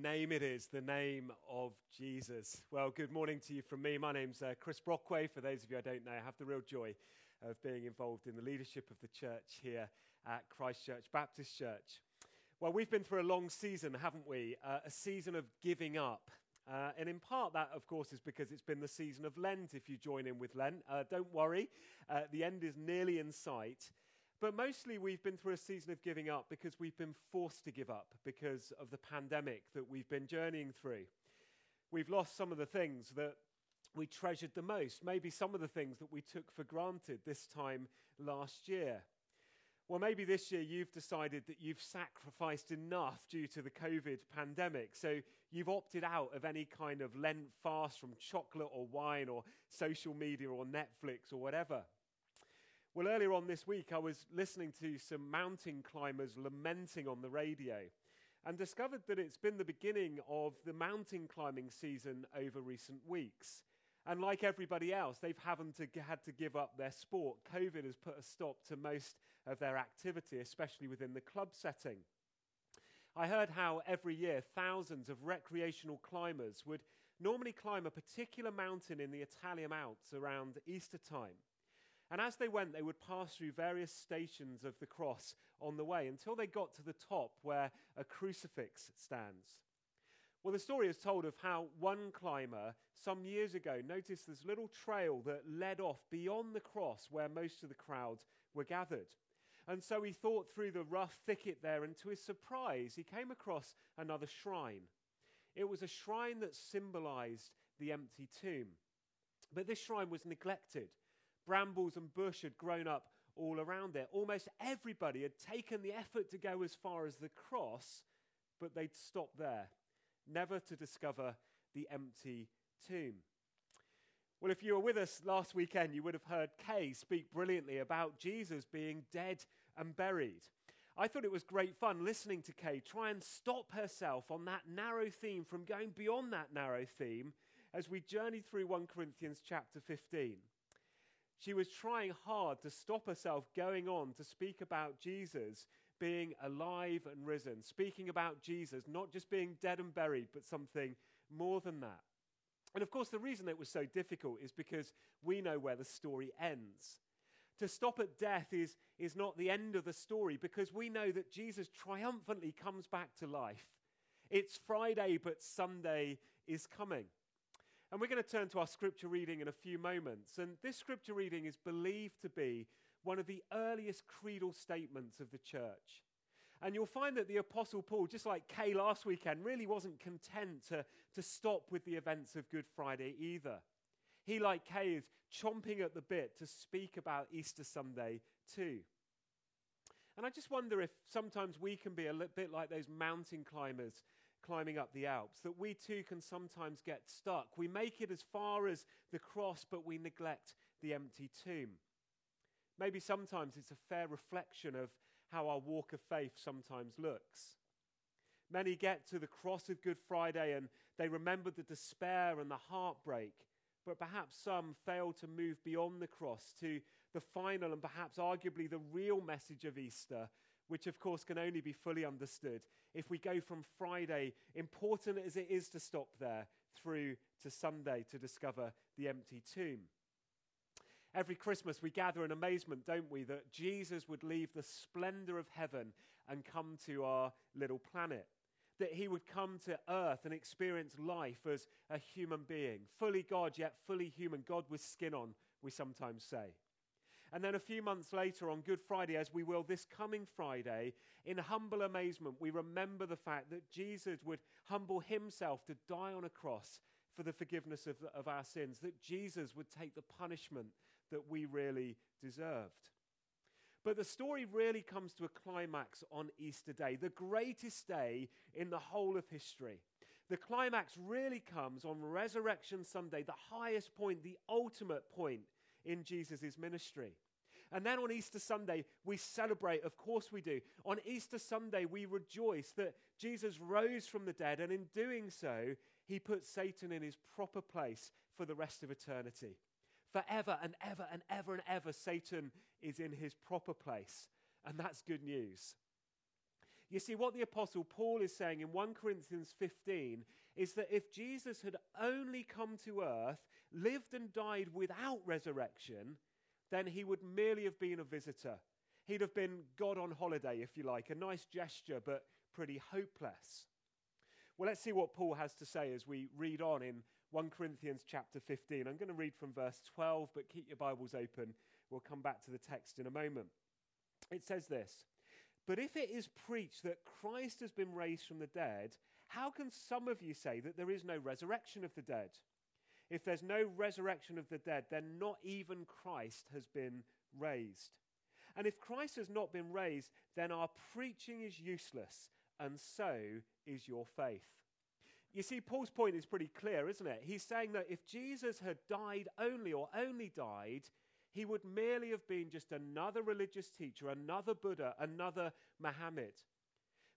name it is, the name of Jesus. Well, good morning to you from me. My name's uh, Chris Brockway. For those of you I don't know, I have the real joy of being involved in the leadership of the church here at Christchurch Baptist Church. Well, we've been through a long season, haven't we? Uh, a season of giving up. Uh, and in part, that, of course, is because it's been the season of Lent, if you join in with Lent. Uh, don't worry, uh, the end is nearly in sight. But mostly we've been through a season of giving up because we've been forced to give up because of the pandemic that we've been journeying through. We've lost some of the things that we treasured the most, maybe some of the things that we took for granted this time last year. Well, maybe this year you've decided that you've sacrificed enough due to the COVID pandemic. So you've opted out of any kind of Lent fast from chocolate or wine or social media or Netflix or whatever. Well, earlier on this week, I was listening to some mountain climbers lamenting on the radio and discovered that it's been the beginning of the mountain climbing season over recent weeks. And like everybody else, they've to, had to give up their sport. COVID has put a stop to most of their activity, especially within the club setting. I heard how every year thousands of recreational climbers would normally climb a particular mountain in the Italian Alps around Easter time. And as they went, they would pass through various stations of the cross on the way until they got to the top where a crucifix stands. Well, the story is told of how one climber some years ago noticed this little trail that led off beyond the cross where most of the crowd were gathered. And so he thought through the rough thicket there, and to his surprise, he came across another shrine. It was a shrine that symbolized the empty tomb. But this shrine was neglected brambles and bush had grown up all around it. Almost everybody had taken the effort to go as far as the cross, but they'd stopped there, never to discover the empty tomb. Well, if you were with us last weekend, you would have heard Kay speak brilliantly about Jesus being dead and buried. I thought it was great fun listening to Kay try and stop herself on that narrow theme from going beyond that narrow theme as we journeyed through 1 Corinthians chapter 15. She was trying hard to stop herself going on to speak about Jesus being alive and risen, speaking about Jesus not just being dead and buried, but something more than that. And of course, the reason it was so difficult is because we know where the story ends. To stop at death is, is not the end of the story because we know that Jesus triumphantly comes back to life. It's Friday, but Sunday is coming. And we're going to turn to our scripture reading in a few moments. And this scripture reading is believed to be one of the earliest creedal statements of the church. And you'll find that the Apostle Paul, just like Kay last weekend, really wasn't content to, to stop with the events of Good Friday either. He, like Kay, is chomping at the bit to speak about Easter Sunday too. And I just wonder if sometimes we can be a bit like those mountain climbers climbing up the Alps, that we too can sometimes get stuck. We make it as far as the cross, but we neglect the empty tomb. Maybe sometimes it's a fair reflection of how our walk of faith sometimes looks. Many get to the cross of Good Friday and they remember the despair and the heartbreak, but perhaps some fail to move beyond the cross to the final and perhaps arguably the real message of Easter, which of course can only be fully understood if we go from Friday, important as it is to stop there, through to Sunday to discover the empty tomb. Every Christmas, we gather in amazement, don't we, that Jesus would leave the splendor of heaven and come to our little planet. That he would come to earth and experience life as a human being, fully God, yet fully human, God with skin on, we sometimes say. And then a few months later, on Good Friday, as we will this coming Friday, in humble amazement, we remember the fact that Jesus would humble himself to die on a cross for the forgiveness of, of our sins, that Jesus would take the punishment that we really deserved. But the story really comes to a climax on Easter Day, the greatest day in the whole of history. The climax really comes on Resurrection Sunday, the highest point, the ultimate point in Jesus' ministry. And then on Easter Sunday, we celebrate, of course we do. On Easter Sunday, we rejoice that Jesus rose from the dead, and in doing so, he put Satan in his proper place for the rest of eternity. Forever and ever and ever and ever, Satan is in his proper place. And that's good news. You see, what the Apostle Paul is saying in 1 Corinthians 15 is that if Jesus had only come to earth, lived and died without resurrection, then he would merely have been a visitor. He'd have been God on holiday, if you like, a nice gesture, but pretty hopeless. Well, let's see what Paul has to say as we read on in 1 Corinthians chapter 15. I'm going to read from verse 12, but keep your Bibles open. We'll come back to the text in a moment. It says this But if it is preached that Christ has been raised from the dead, how can some of you say that there is no resurrection of the dead? If there's no resurrection of the dead, then not even Christ has been raised. And if Christ has not been raised, then our preaching is useless, and so is your faith. You see, Paul's point is pretty clear, isn't it? He's saying that if Jesus had died only or only died, he would merely have been just another religious teacher, another Buddha, another Muhammad.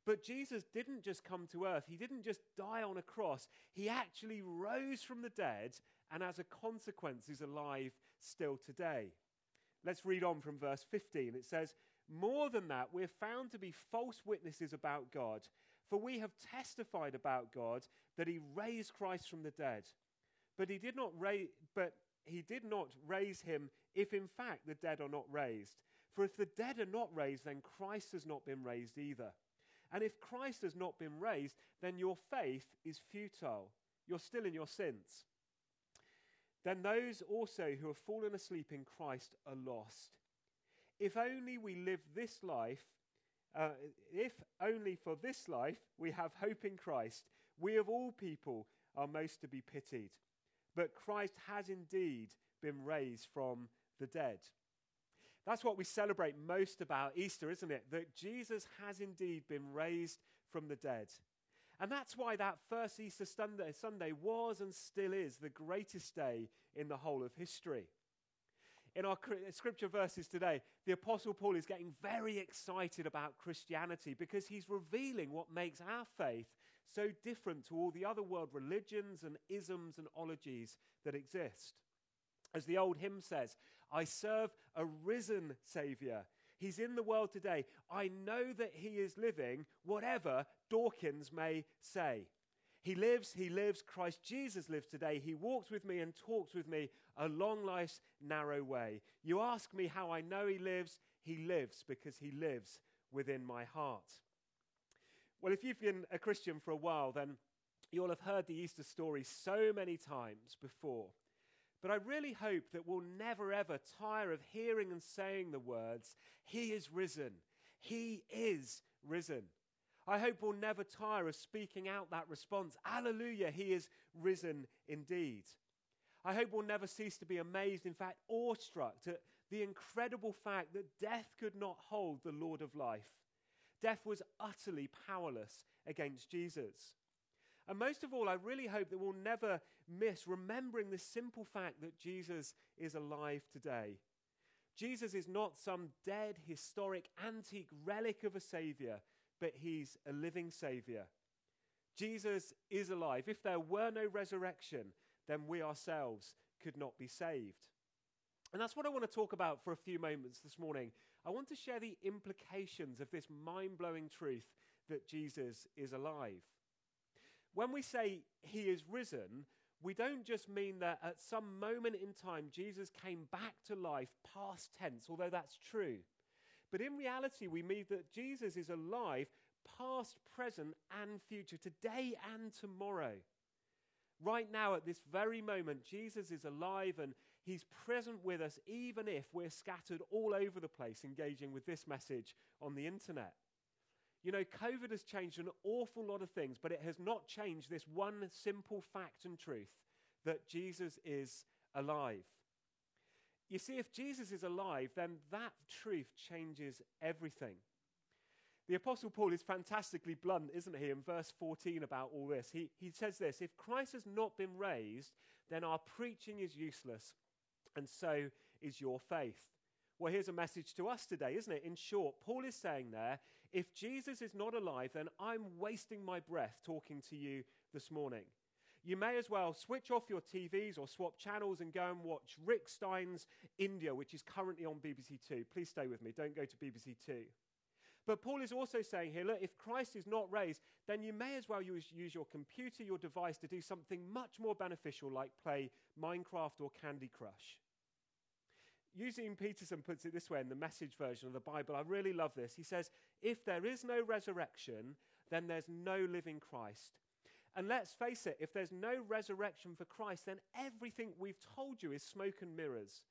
But Jesus didn't just come to earth, he didn't just die on a cross. He actually rose from the dead and, as a consequence, is alive still today. Let's read on from verse 15. It says, More than that, we're found to be false witnesses about God, for we have testified about God that he raised Christ from the dead. But he did not raise, but he did not raise him if in fact the dead are not raised. For if the dead are not raised, then Christ has not been raised either. And if Christ has not been raised, then your faith is futile. You're still in your sins. Then those also who have fallen asleep in Christ are lost. If only we live this life, uh, if only for this life we have hope in Christ, we of all people are most to be pitied. But Christ has indeed been raised from the dead. That's what we celebrate most about Easter, isn't it? That Jesus has indeed been raised from the dead. And that's why that first Easter Sunday, was and still is the greatest day in the whole of history. In our scripture verses today, the Apostle Paul is getting very excited about Christianity because he's revealing what makes our faith so different to all the other world religions and isms and ologies that exist. As the old hymn says, I serve a risen Saviour. He's in the world today. I know that He is living, whatever Dawkins may say. He lives, He lives. Christ Jesus lives today. He walks with me and talks with me along life's narrow way. You ask me how I know He lives. He lives because He lives within my heart. Well, if you've been a Christian for a while, then you'll have heard the Easter story so many times before. But I really hope that we'll never ever tire of hearing and saying the words, He is risen. He is risen. I hope we'll never tire of speaking out that response, Alleluia, He is risen indeed. I hope we'll never cease to be amazed, in fact, awestruck at the incredible fact that death could not hold the Lord of life. Death was utterly powerless against Jesus. And most of all, I really hope that we'll never miss remembering the simple fact that Jesus is alive today. Jesus is not some dead, historic, antique relic of a Savior, but he's a living Savior. Jesus is alive. If there were no resurrection, then we ourselves could not be saved. And that's what I want to talk about for a few moments this morning. I want to share the implications of this mind blowing truth that Jesus is alive. When we say he is risen, we don't just mean that at some moment in time Jesus came back to life, past tense, although that's true. But in reality, we mean that Jesus is alive, past, present, and future, today and tomorrow. Right now, at this very moment, Jesus is alive and he's present with us, even if we're scattered all over the place engaging with this message on the internet. You know, COVID has changed an awful lot of things, but it has not changed this one simple fact and truth that Jesus is alive. You see, if Jesus is alive, then that truth changes everything. The Apostle Paul is fantastically blunt, isn't he, in verse 14 about all this? He, he says this If Christ has not been raised, then our preaching is useless, and so is your faith. Well, here's a message to us today, isn't it? In short, Paul is saying there if Jesus is not alive, then I'm wasting my breath talking to you this morning. You may as well switch off your TVs or swap channels and go and watch Rick Stein's India, which is currently on BBC Two. Please stay with me, don't go to BBC Two. But Paul is also saying here look, if Christ is not raised, then you may as well use, use your computer, your device to do something much more beneficial, like play Minecraft or Candy Crush. Eugene Peterson puts it this way in the message version of the Bible. I really love this. He says, If there is no resurrection, then there's no living Christ. And let's face it, if there's no resurrection for Christ, then everything we've told you is smoke and mirrors.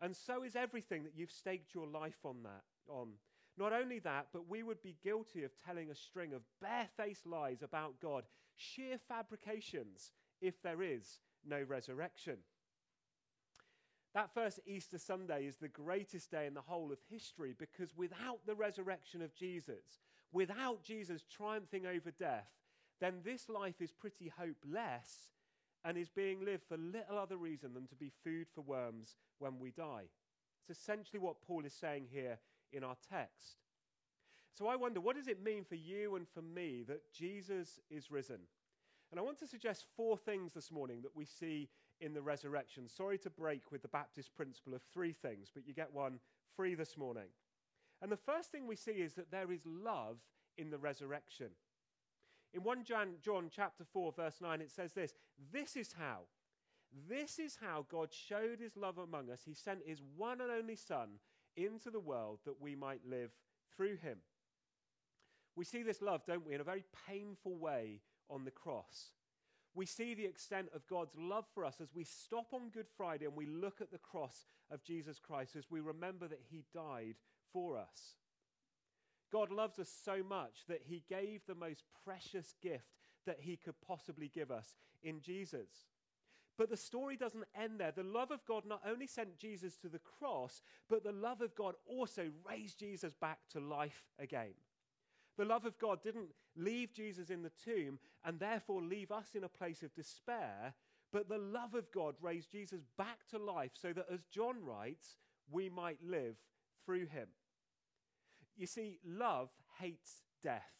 And so is everything that you've staked your life on that on. Not only that, but we would be guilty of telling a string of barefaced lies about God, sheer fabrications, if there is no resurrection. That first Easter Sunday is the greatest day in the whole of history because without the resurrection of Jesus, without Jesus triumphing over death, then this life is pretty hopeless and is being lived for little other reason than to be food for worms when we die. It's essentially what Paul is saying here in our text. So I wonder, what does it mean for you and for me that Jesus is risen? And I want to suggest four things this morning that we see in the resurrection. Sorry to break with the Baptist principle of three things, but you get one free this morning. And the first thing we see is that there is love in the resurrection. In 1 John, John chapter 4 verse 9 it says this, this is how this is how God showed his love among us. He sent his one and only son into the world that we might live through him. We see this love, don't we, in a very painful way on the cross. We see the extent of God's love for us as we stop on Good Friday and we look at the cross of Jesus Christ as we remember that he died for us. God loves us so much that he gave the most precious gift that he could possibly give us in Jesus. But the story doesn't end there. The love of God not only sent Jesus to the cross, but the love of God also raised Jesus back to life again. The love of God didn't leave Jesus in the tomb and therefore leave us in a place of despair, but the love of God raised Jesus back to life so that, as John writes, we might live through him. You see, love hates death.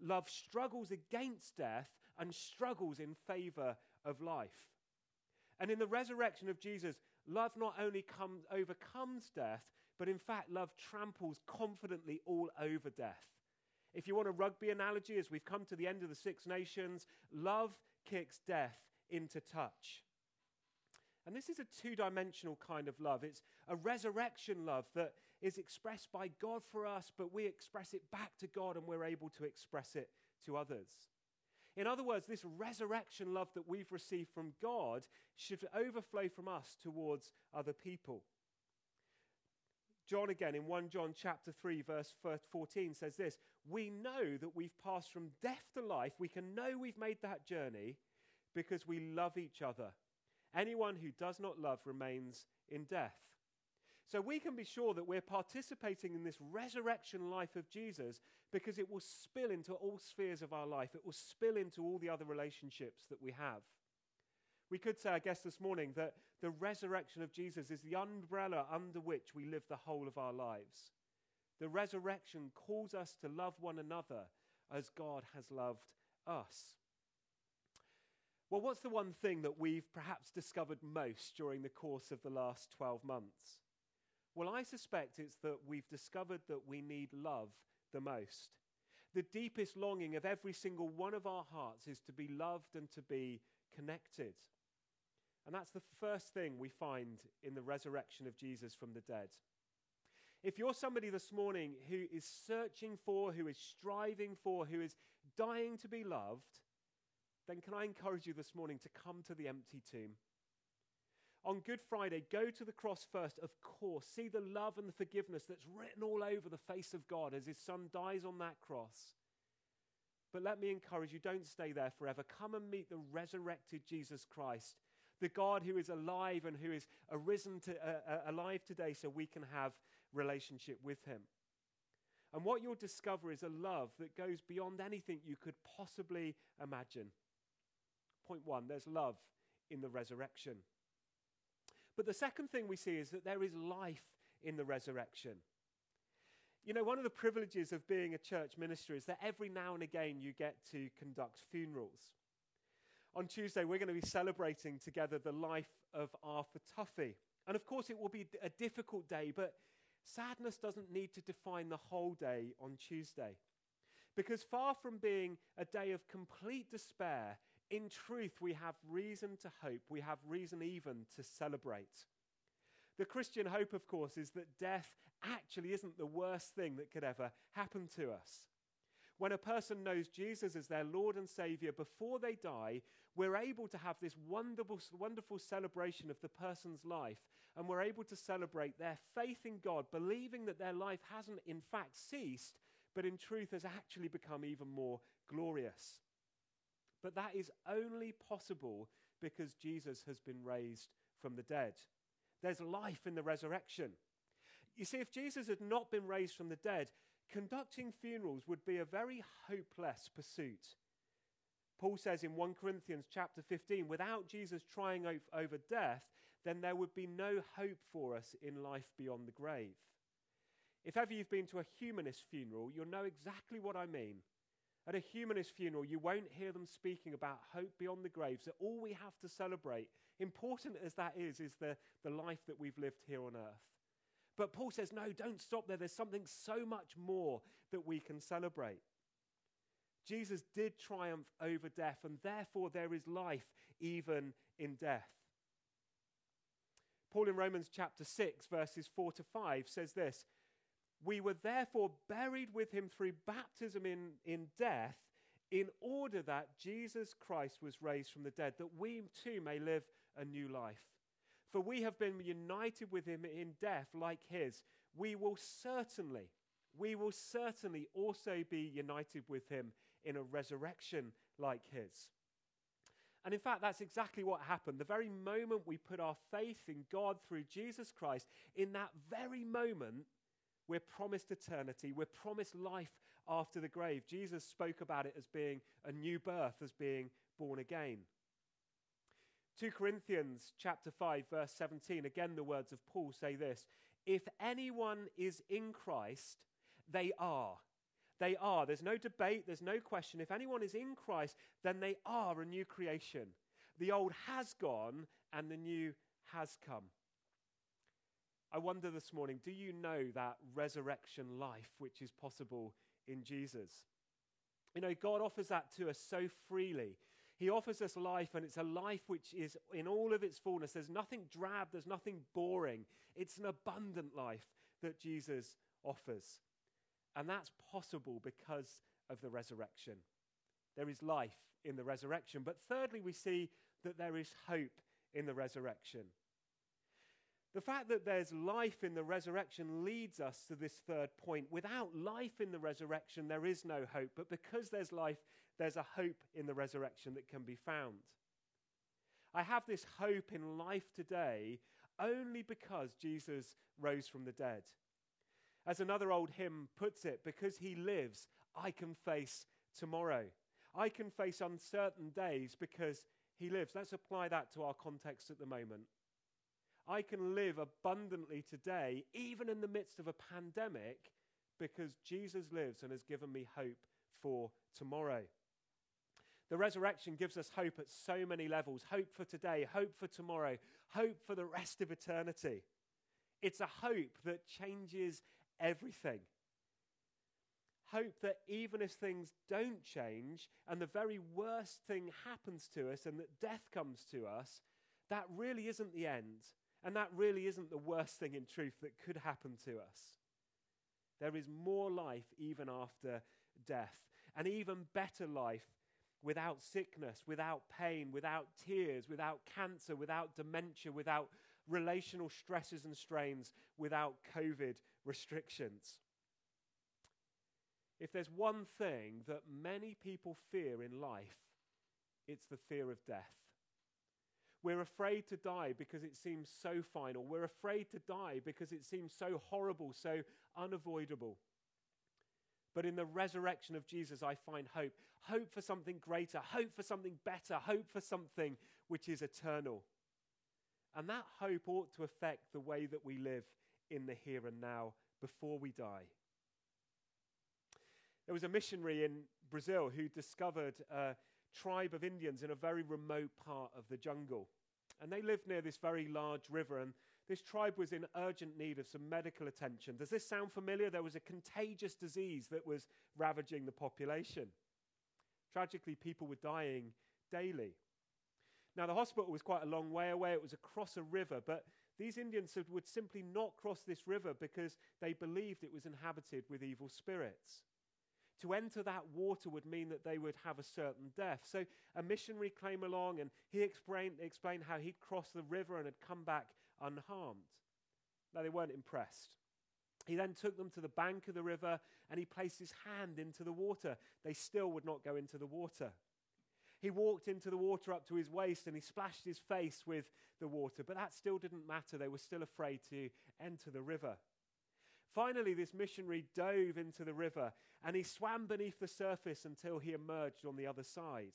Love struggles against death and struggles in favor of life. And in the resurrection of Jesus, love not only comes, overcomes death, but in fact, love tramples confidently all over death. If you want a rugby analogy, as we've come to the end of the Six Nations, love kicks death into touch. And this is a two dimensional kind of love. It's a resurrection love that is expressed by God for us, but we express it back to God and we're able to express it to others. In other words, this resurrection love that we've received from God should overflow from us towards other people. John again in 1 John chapter 3 verse 14 says this, we know that we've passed from death to life. We can know we've made that journey because we love each other. Anyone who does not love remains in death. So we can be sure that we're participating in this resurrection life of Jesus because it will spill into all spheres of our life. It will spill into all the other relationships that we have. We could say, I guess, this morning that the resurrection of Jesus is the umbrella under which we live the whole of our lives. The resurrection calls us to love one another as God has loved us. Well, what's the one thing that we've perhaps discovered most during the course of the last 12 months? Well, I suspect it's that we've discovered that we need love the most. The deepest longing of every single one of our hearts is to be loved and to be connected. And that's the first thing we find in the resurrection of Jesus from the dead. If you're somebody this morning who is searching for, who is striving for, who is dying to be loved, then can I encourage you this morning to come to the empty tomb? on Good Friday, go to the cross first, of course. See the love and the forgiveness that's written all over the face of God as his son dies on that cross. But let me encourage you don't stay there forever. Come and meet the resurrected Jesus Christ, the God who is alive and who is arisen to, uh, uh, alive today so we can have relationship with him. And what you'll discover is a love that goes beyond anything you could possibly imagine. Point one there's love in the resurrection. But the second thing we see is that there is life in the resurrection. You know, one of the privileges of being a church minister is that every now and again you get to conduct funerals. On Tuesday, we're going to be celebrating together the life of Arthur Tuffy. And of course, it will be a difficult day, but sadness doesn't need to define the whole day on Tuesday. Because far from being a day of complete despair, in truth, we have reason to hope. We have reason even to celebrate. The Christian hope, of course, is that death actually isn't the worst thing that could ever happen to us. When a person knows Jesus as their Lord and Savior before they die, we're able to have this wonderful, wonderful celebration of the person's life, and we're able to celebrate their faith in God, believing that their life hasn't in fact ceased, but in truth has actually become even more glorious. But that is only possible because Jesus has been raised from the dead. There's life in the resurrection. You see, if Jesus had not been raised from the dead, conducting funerals would be a very hopeless pursuit. Paul says in 1 Corinthians chapter 15, without Jesus triumphing over death, then there would be no hope for us in life beyond the grave. If ever you've been to a humanist funeral, you'll know exactly what I mean. At a humanist funeral, you won't hear them speaking about hope beyond the grave. So, all we have to celebrate, important as that is, is the, the life that we've lived here on earth. But Paul says, no, don't stop there. There's something so much more that we can celebrate. Jesus did triumph over death, and therefore there is life even in death. Paul in Romans chapter 6, verses 4 to 5 says this We were therefore buried with him through baptism in, in death, in order that Jesus Christ was raised from the dead, that we too may live a new life. For we have been united with him in death like his. We will certainly, we will certainly also be united with him in a resurrection like his. And in fact, that's exactly what happened. The very moment we put our faith in God through Jesus Christ, in that very moment, we're promised eternity. We're promised life after the grave. Jesus spoke about it as being a new birth, as being born again. 2 Corinthians chapter 5 verse 17 again the words of Paul say this if anyone is in Christ they are they are. There's no debate, there's no question. If anyone is in Christ, then they are a new creation. The old has gone and the new has come. I wonder this morning do you know that resurrection life which is possible in Jesus? You know, God offers that to us so freely. He offers us life, and it's a life which is in all of its fullness. There's nothing drab, there's nothing boring. It's an abundant life that Jesus offers. And that's possible because of the resurrection. There is life in the resurrection. But thirdly, we see that there is hope in the resurrection. The fact that there's life in the resurrection leads us to this third point. Without life in the resurrection, there is no hope. But because there's life, there's a hope in the resurrection that can be found. I have this hope in life today only because Jesus rose from the dead. As another old hymn puts it, because he lives, I can face tomorrow. I can face uncertain days because he lives. Let's apply that to our context at the moment. I can live abundantly today, even in the midst of a pandemic, because Jesus lives and has given me hope for tomorrow. The resurrection gives us hope at so many levels hope for today, hope for tomorrow, hope for the rest of eternity. It's a hope that changes everything. Hope that even if things don't change and the very worst thing happens to us and that death comes to us, that really isn't the end. And that really isn't the worst thing in truth that could happen to us. There is more life even after death, an even better life without sickness, without pain, without tears, without cancer, without dementia, without relational stresses and strains without COVID restrictions. If there's one thing that many people fear in life, it's the fear of death. We're afraid to die because it seems so final. We're afraid to die because it seems so horrible, so unavoidable. But in the resurrection of Jesus, I find hope. Hope for something greater, hope for something better, hope for something which is eternal. And that hope ought to affect the way that we live in the here and now before we die. There was a missionary in Brazil who discovered a tribe of Indians in a very remote part of the jungle. And they lived near this very large river, and this tribe was in urgent need of some medical attention. Does this sound familiar? There was a contagious disease that was ravaging the population. Tragically, people were dying daily. Now, the hospital was quite a long way away. It was across a river, but these Indians would simply not cross this river because they believed it was inhabited with evil spirits. To enter that water would mean that they would have a certain death. So a missionary came along and he explained, explained how he'd crossed the river and had come back unharmed. Now, they weren't impressed. He then took them to the bank of the river and he placed his hand into the water. They still would not go into the water. He walked into the water up to his waist and he splashed his face with the water, but that still didn't matter. They were still afraid to enter the river. Finally, this missionary dove into the river and he swam beneath the surface until he emerged on the other side.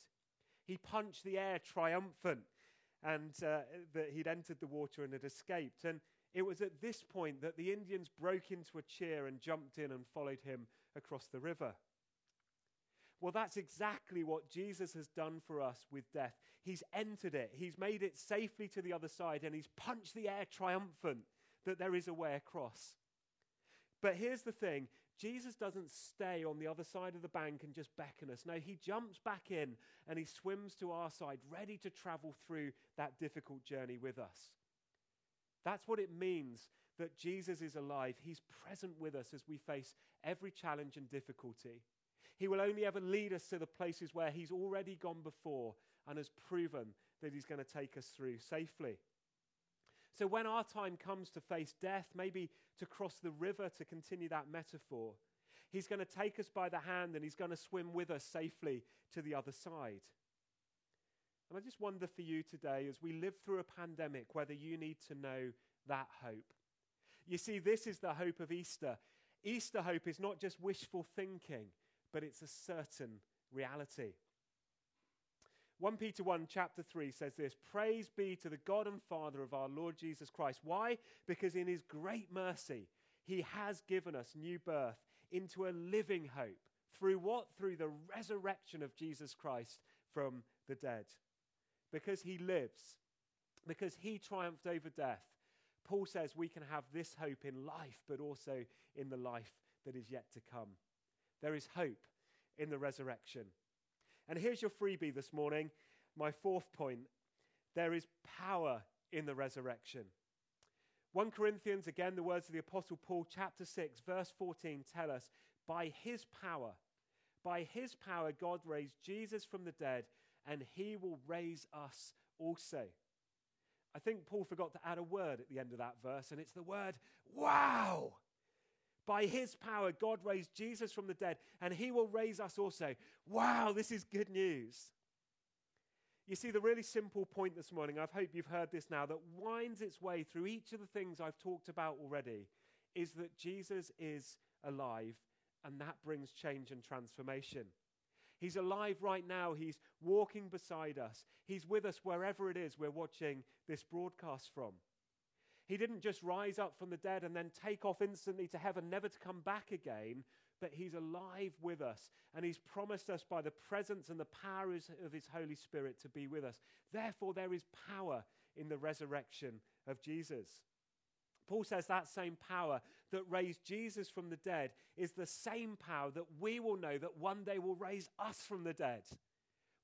He punched the air triumphant and uh, that he'd entered the water and had escaped. And it was at this point that the Indians broke into a cheer and jumped in and followed him across the river. Well, that's exactly what Jesus has done for us with death. He's entered it, He's made it safely to the other side, and He's punched the air triumphant that there is a way across. But here's the thing Jesus doesn't stay on the other side of the bank and just beckon us. No, He jumps back in and He swims to our side, ready to travel through that difficult journey with us. That's what it means that Jesus is alive. He's present with us as we face every challenge and difficulty. He will only ever lead us to the places where He's already gone before and has proven that He's going to take us through safely. So, when our time comes to face death, maybe to cross the river to continue that metaphor, He's going to take us by the hand and He's going to swim with us safely to the other side. And I just wonder for you today, as we live through a pandemic, whether you need to know that hope. You see, this is the hope of Easter. Easter hope is not just wishful thinking, but it's a certain reality. 1 Peter 1, chapter 3 says this Praise be to the God and Father of our Lord Jesus Christ. Why? Because in his great mercy, he has given us new birth into a living hope. Through what? Through the resurrection of Jesus Christ from the dead. Because he lives, because he triumphed over death. Paul says we can have this hope in life, but also in the life that is yet to come. There is hope in the resurrection. And here's your freebie this morning. My fourth point there is power in the resurrection. 1 Corinthians, again, the words of the Apostle Paul, chapter 6, verse 14, tell us by his power, by his power, God raised Jesus from the dead, and he will raise us also. I think Paul forgot to add a word at the end of that verse, and it's the word wow. By his power, God raised Jesus from the dead, and he will raise us also. Wow, this is good news. You see, the really simple point this morning, I hope you've heard this now, that winds its way through each of the things I've talked about already, is that Jesus is alive, and that brings change and transformation. He's alive right now. He's walking beside us. He's with us wherever it is we're watching this broadcast from. He didn't just rise up from the dead and then take off instantly to heaven, never to come back again, but He's alive with us. And He's promised us by the presence and the power of His Holy Spirit to be with us. Therefore, there is power in the resurrection of Jesus. Paul says that same power that raised Jesus from the dead is the same power that we will know that one day will raise us from the dead.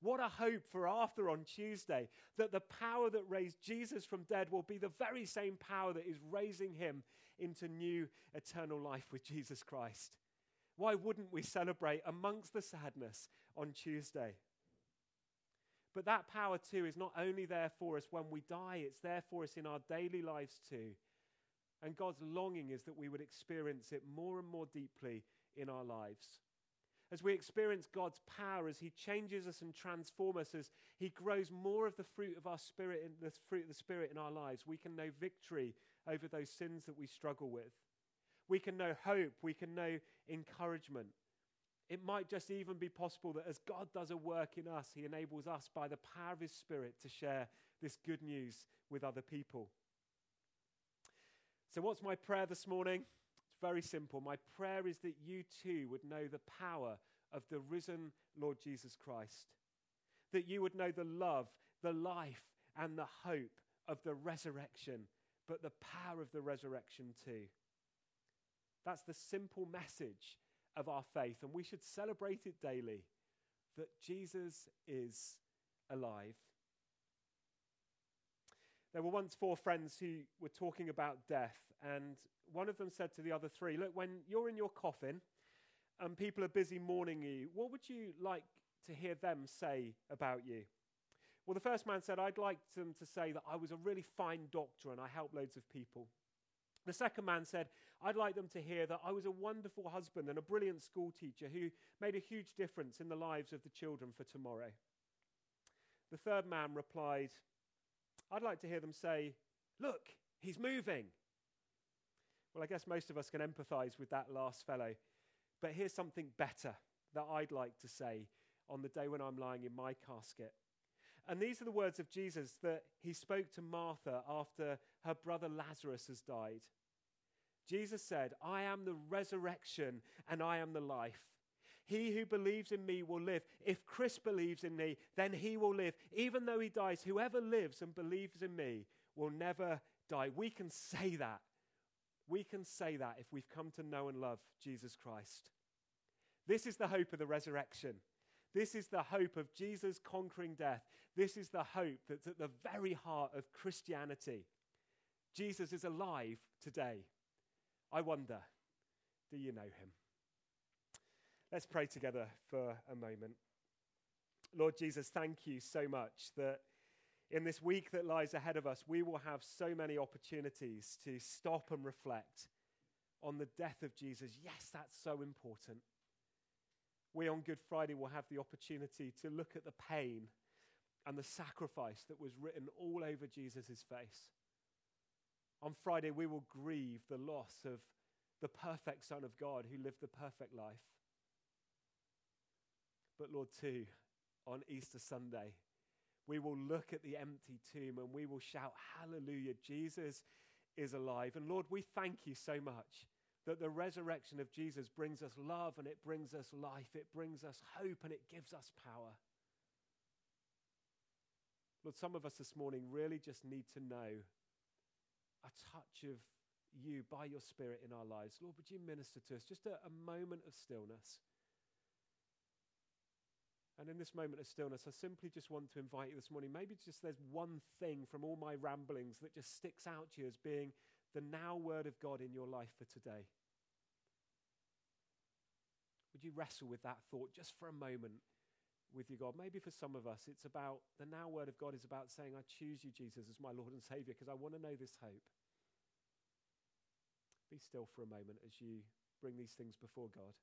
What a hope for after on Tuesday that the power that raised Jesus from dead will be the very same power that is raising him into new eternal life with Jesus Christ. Why wouldn't we celebrate amongst the sadness on Tuesday? But that power too is not only there for us when we die, it's there for us in our daily lives too. And God's longing is that we would experience it more and more deeply in our lives as we experience God's power, as He changes us and transforms us, as He grows more of the fruit of our spirit, in the fruit of the Spirit in our lives, we can know victory over those sins that we struggle with. We can know hope. We can know encouragement. It might just even be possible that as God does a work in us, He enables us by the power of His Spirit to share this good news with other people. So, what's my prayer this morning? Very simple. My prayer is that you too would know the power of the risen Lord Jesus Christ, that you would know the love, the life, and the hope of the resurrection but the power of the resurrection too. That's the simple message of our faith, and we should celebrate it daily that Jesus is alive. There were once four friends who were talking about death, and one of them said to the other three, Look, when you're in your coffin and people are busy mourning you, what would you like to hear them say about you? Well, the first man said, I'd like them to say that I was a really fine doctor and I helped loads of people. The second man said, I'd like them to hear that I was a wonderful husband and a brilliant school teacher who made a huge difference in the lives of the children for tomorrow. The third man replied, I'd like to hear them say, Look, he's moving. Well, I guess most of us can empathize with that last fellow. But here's something better that I'd like to say on the day when I'm lying in my casket. And these are the words of Jesus that he spoke to Martha after her brother Lazarus has died. Jesus said, I am the resurrection and I am the life. He who believes in me will live. If Chris believes in me, then he will live. Even though he dies, whoever lives and believes in me will never die. We can say that. We can say that if we've come to know and love Jesus Christ. This is the hope of the resurrection. This is the hope of Jesus conquering death. This is the hope that's at the very heart of Christianity. Jesus is alive today. I wonder, do you know him? Let's pray together for a moment. Lord Jesus, thank you so much that in this week that lies ahead of us, we will have so many opportunities to stop and reflect on the death of Jesus. Yes, that's so important we on Good Friday will have the opportunity to look at the pain and the sacrifice that was written all over Jesus' face. On Friday, we will grieve the loss of the perfect Son of God who lived the perfect life. But, Lord, too, on Easter Sunday, we will look at the empty tomb and we will shout, Hallelujah, Jesus is alive. And Lord, we thank you so much that the resurrection of Jesus brings us love and it brings us life, it brings us hope and it gives us power. Lord, some of us this morning really just need to know a touch of you by your Spirit in our lives. Lord, would you minister to us? Just a, a moment of stillness. And in this moment of stillness, I simply just want to invite you this morning. Maybe just there's one thing from all my ramblings that just sticks out to you as being the now word of God in your life for today? Would you wrestle with that thought just for a moment with your God? Maybe for some of us, it's about the now word of God is about saying, I choose you, Jesus, as my Lord and Savior, because I want to know this hope. Be still for a moment as you bring these things before God.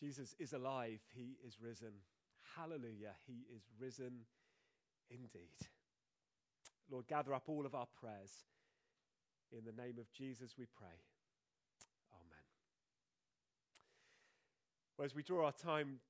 Jesus is alive. He is risen. Hallelujah. He is risen indeed. Lord, gather up all of our prayers. In the name of Jesus, we pray. Amen. Well, as we draw our time